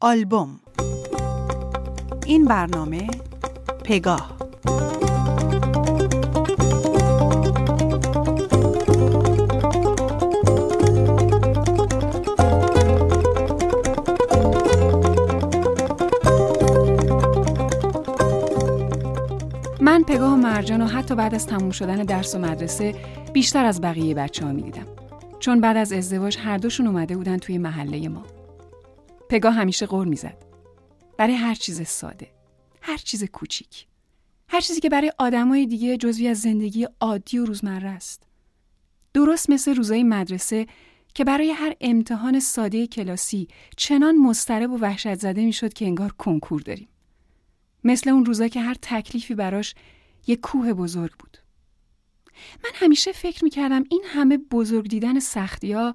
آلبوم این برنامه پگاه من پگاه و مرجان و حتی بعد از تموم شدن درس و مدرسه بیشتر از بقیه بچه ها می دیدم. چون بعد از ازدواج هر دوشون اومده بودن توی محله ما. پگاه همیشه غور می‌زد. برای هر چیز ساده. هر چیز کوچیک. هر چیزی که برای آدمای دیگه جزوی از زندگی عادی و روزمره است. درست مثل روزای مدرسه که برای هر امتحان ساده کلاسی چنان مضطرب و وحشت زده می‌شد که انگار کنکور داریم. مثل اون روزا که هر تکلیفی براش یه کوه بزرگ بود. من همیشه فکر می‌کردم این همه بزرگ دیدن سختی ها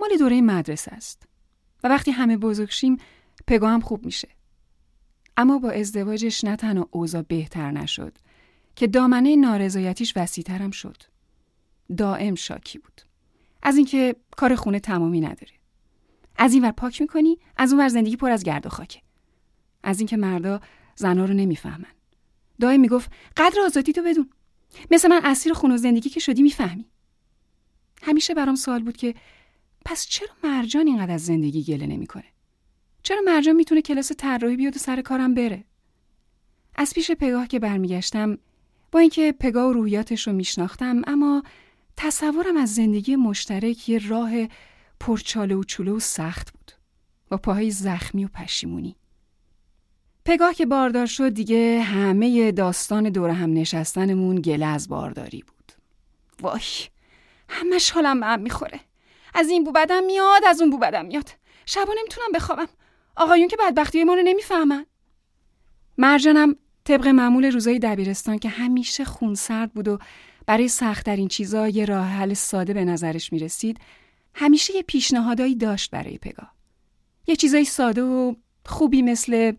مال دوره مدرسه است. و وقتی همه بزرگ شیم هم خوب میشه. اما با ازدواجش نه تنها اوضاع بهتر نشد که دامنه نارضایتیش وسیعترم شد. دائم شاکی بود. از اینکه کار خونه تمامی نداره. از این ور پاک می‌کنی، از اون ور زندگی پر از گرد و خاکه. از اینکه مردا زنا رو نمی‌فهمن. دائم می‌گفت قدر آزادی تو بدون. مثل من اسیر خونه زندگی که شدی می‌فهمی. همیشه برام سوال بود که پس چرا مرجان اینقدر از زندگی گله نمی‌کنه؟ چرا مرجان می‌تونه کلاس طراحی بیاد و سر کارم بره؟ از پیش پگاه که برمیگشتم با اینکه پگاه و روحیاتش رو میشناختم اما تصورم از زندگی مشترک یه راه پرچاله و چوله و سخت بود با پاهای زخمی و پشیمونی پگاه که باردار شد دیگه همه داستان دور هم نشستنمون گله از بارداری بود وای همش حالم به هم می‌خوره از این بو بدم میاد از اون بو بدم میاد. شبا نمی‌تونم بخوابم. آقایون که بدبختی ما رو نمی‌فهمن. مرجانم طبق معمول روزای دبیرستان که همیشه خونسرد بود و برای سختترین چیزا یه راه حل ساده به نظرش می‌رسید همیشه یه پیشنهادایی داشت برای پگاه. یه چیزای ساده و خوبی مثل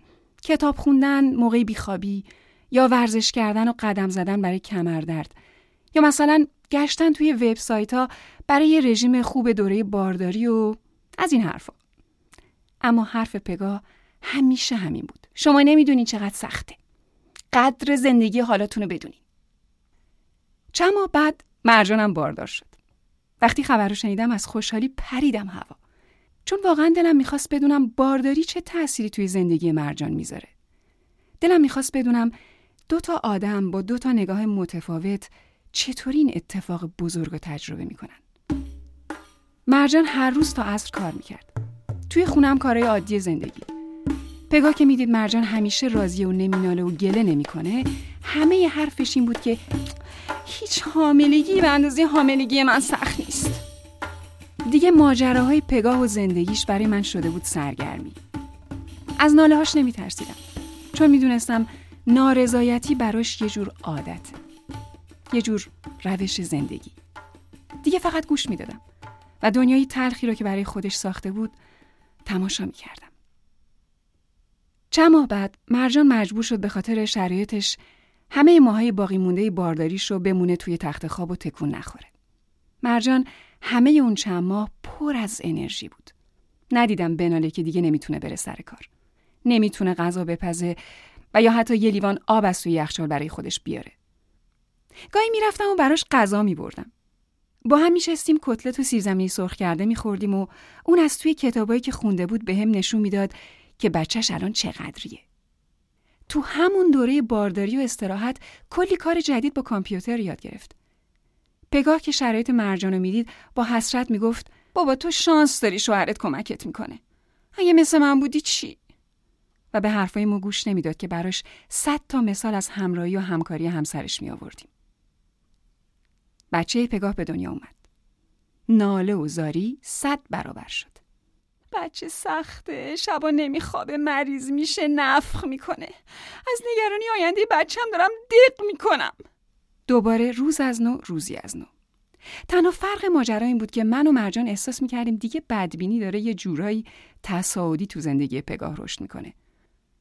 کتاب خوندن موقعی بیخوابی یا ورزش کردن و قدم زدن برای کمردرد. یا مثلا گشتن توی وبسایت ها برای رژیم خوب دوره بارداری و از این حرفا. اما حرف پگاه همیشه همین بود. شما نمی‌دونین چقدر سخته. قدر زندگی حالاتون رو بدونین چند ماه بعد مرجانم باردار شد. وقتی خبر رو شنیدم از خوشحالی پریدم هوا. چون واقعا دلم می‌خواست بدونم بارداری چه تأثیری توی زندگی مرجان می‌ذاره. دلم می‌خواست بدونم دو تا آدم با دو تا نگاه متفاوت چطوری این اتفاق بزرگ رو تجربه می‌کنن. مرجان هر روز تا عصر کار می‌کرد. توی خونم کارهای عادی زندگی. پگاه که می‌دید مرجان همیشه راضی و نمیناله و گله نمی‌کنه همه ی حرفش این بود که هیچ حاملگی به اندازه حاملگی من سخت نیست. دیگه ماجراهای پگاه و زندگیش برای من شده بود سرگرمی. از ناله هاش نمی ترسیدم. چون می‌دونستم نارضایتی براش یه جور عادت. یه جور روش زندگی. دیگه فقط گوش می‌دادم و دنیای تلخی رو که برای خودش ساخته بود تماشا می‌کردم. چند ماه بعد مرجان مجبور شد به خاطر شرایطش همه ماهای باقی مونده بارداریش رو بمونه توی تخت خواب و تکون نخوره. مرجان همه اون چند ماه پر از انرژی بود. ندیدم بناله که دیگه نمی‌تونه بره سر کار. نمی‌تونه غذا بپزه و یا حتی یه لیوان آب از توی یخچال برای خودش بیاره. گاهی می‌رفتم و براش غذا میبردم. با هم میشستیم کتلت و سیرزمینی سرخ کرده میخوردیم و اون از توی کتابایی که خونده بود به هم نشون می‌داد که بچهش الان چقدریه. تو همون دوره بارداری و استراحت کلی کار جدید با کامپیوتر یاد گرفت. پگاه که شرایط مرجانو می‌دید با حسرت می‌گفت بابا تو شانس داری شوهرت کمکت می‌کنه اگه مثل من بودی چی و به حرفای ما گوش نمی‌داد که براش صد تا مثال از همراهی و همکاری همسرش می آوردیم. بچه پگاه به دنیا اومد. ناله و زاری صد برابر شد. بچه سخته شبا نمیخوابه مریض میشه نفخ می‌کنه. از نگرانی آینده بچم دارم دق می‌کنم. دوباره روز از نو روزی از نو. تنها فرق ماجرا این بود که من و مرجان احساس می‌کردیم دیگه بدبینی داره یه جورایی تصاعدی تو زندگی پگاه رشد می‌کنه.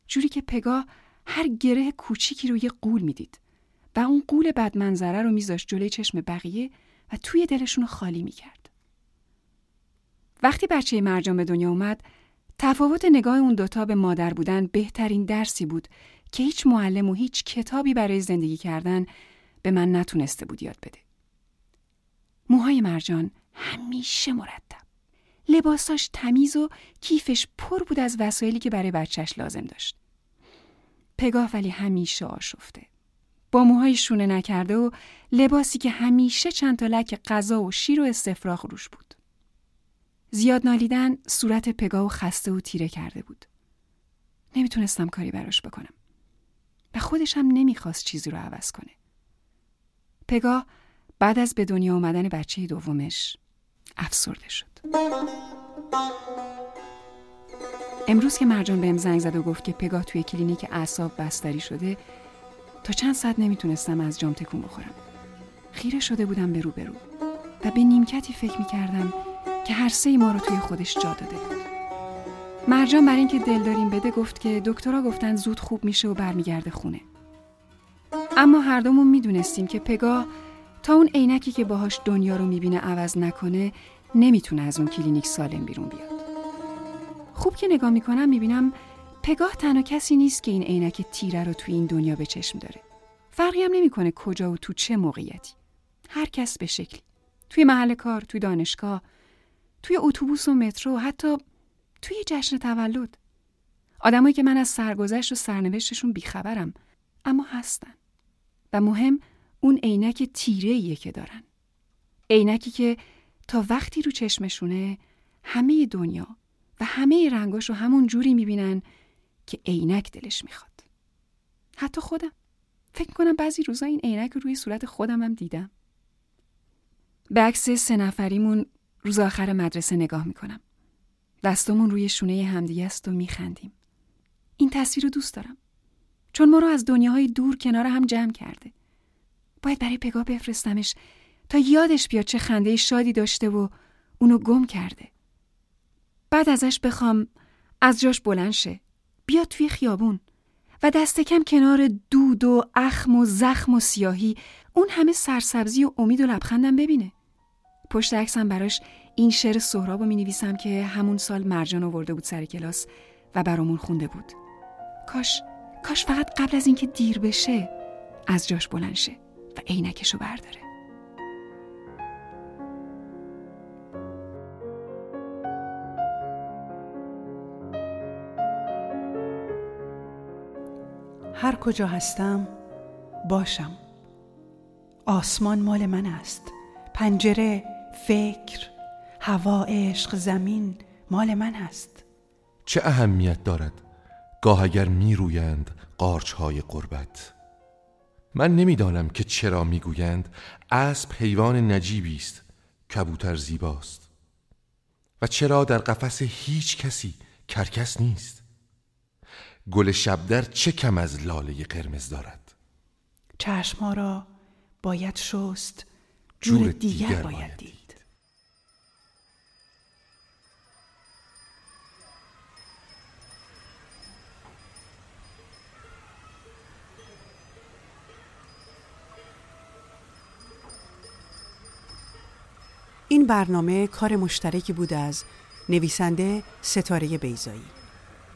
جوری که پگاه هر گره کوچیکی رو یه قول می‌دید. و اون قول بدمنظره رو میذاشت جلوی چشم بقیه و توی دلشون خالی می‌کرد وقتی بچه مرجان به دنیا اومد تفاوت نگاه اون دوتا به مادر بودن بهترین درسی بود که هیچ معلم و هیچ کتابی برای زندگی کردن به من نتونسته بود یاد بده. موهای مرجان همیشه مرتب. لباساش تمیز و کیفش پر بود از وسایلی که برای بچهش لازم داشت. پگاه ولی همیشه آشفته. با موهای شونه نکرده و لباسی که همیشه چند تا لک غذا و شیر و استفراغ روش بود. زیاد نالیدن صورت پگاه و خسته و تیره کرده بود. نمی‌تونستم کاری براش بکنم. و خودش هم نمی‌خواست چیزی رو عوض کنه. پگاه بعد از به دنیا آمدن بچه دومش افسرده شد. امروز که مرجان بهم زنگ زد و گفت که پگاه توی کلینیک اعصاب بستری شده تا چند ساعت نمی‌تونستم از جام تکون بخورم. خیره شده بودم به رو برو و به نیمکتی فکر می‌کردم که هر سه ما رو توی خودش جا داده بود. مرجان برای اینکه دل داریم بده گفت که دکترها گفتن زود خوب میشه و برمیگرده خونه. اما هر دومون می‌دونستیم که پگاه تا اون عینکی که باهاش دنیا رو می‌بینه عوض نکنه نمی‌تونه از اون کلینیک سالم بیرون بیاد. خوب که نگاه می‌کنم می‌بینم پگاه تنها کسی نیست که این عینک تیره رو توی این دنیا به چشم داره. فرقی هم نمی‌کنه کجا و تو چه موقعیتی. هر کس به شکلی. توی محل کار، توی دانشگاه، توی اتوبوس و مترو، حتی توی جشن تولد. آدمایی که من از سرگذشت و سرنوشتشون بیخبرم اما هستن. و مهم اون عینک تیره که دارن. عینکی که تا وقتی رو چشمشونه همه دنیا و همه رنگاش رو همون جوری می‌بینن که عینک دلش می‌خواد. حتی خودم. فکر کنم بعضی روزا این عینک رو روی صورت خودم هم دیدم. به عکس سه نفریمون روز آخر مدرسه نگاه می‌کنم. دستمون روی شونه همدیگه است و میخندیم. این تصویر رو دوست دارم. چون ما رو از دنیاهای دور کنار هم جمع کرده. باید برای پگاه بفرستمش تا یادش بیاد چه خنده شادی داشته و اونو گم کرده. بعد ازش بخوام از جاش بلند شه. بیاد توی خیابون و دست کم کنار دود و اخم و زخم و سیاهی اون همه سرسبزی و امید و لبخندم ببینه. پشت عکسم براش این شعر سهراب رو می نویسم که همون سال مرجان آورده بود سر کلاس و برامون خونده بود. کاش کاش فقط قبل از اینکه دیر بشه از جاش بلند شه و عینکشو برداره. هر کجا هستم باشم. آسمان مال من است. پنجره فکر هوا عشق زمین مال من است. چه اهمیت دارد گاه اگر می رویند قارچ های قربت؟ من نمی‌دانم که چرا می‌گویند اسب حیوان نجیبی است کبوتر زیباست. و چرا در قفس هیچ کسی کرکس نیست؟ گل شبدر چه کم از لاله قرمز دارد؟ چشمها را باید شست جور, دیگر, باید دید. این برنامه کار مشترکی بود از نویسنده ستاره بیزایی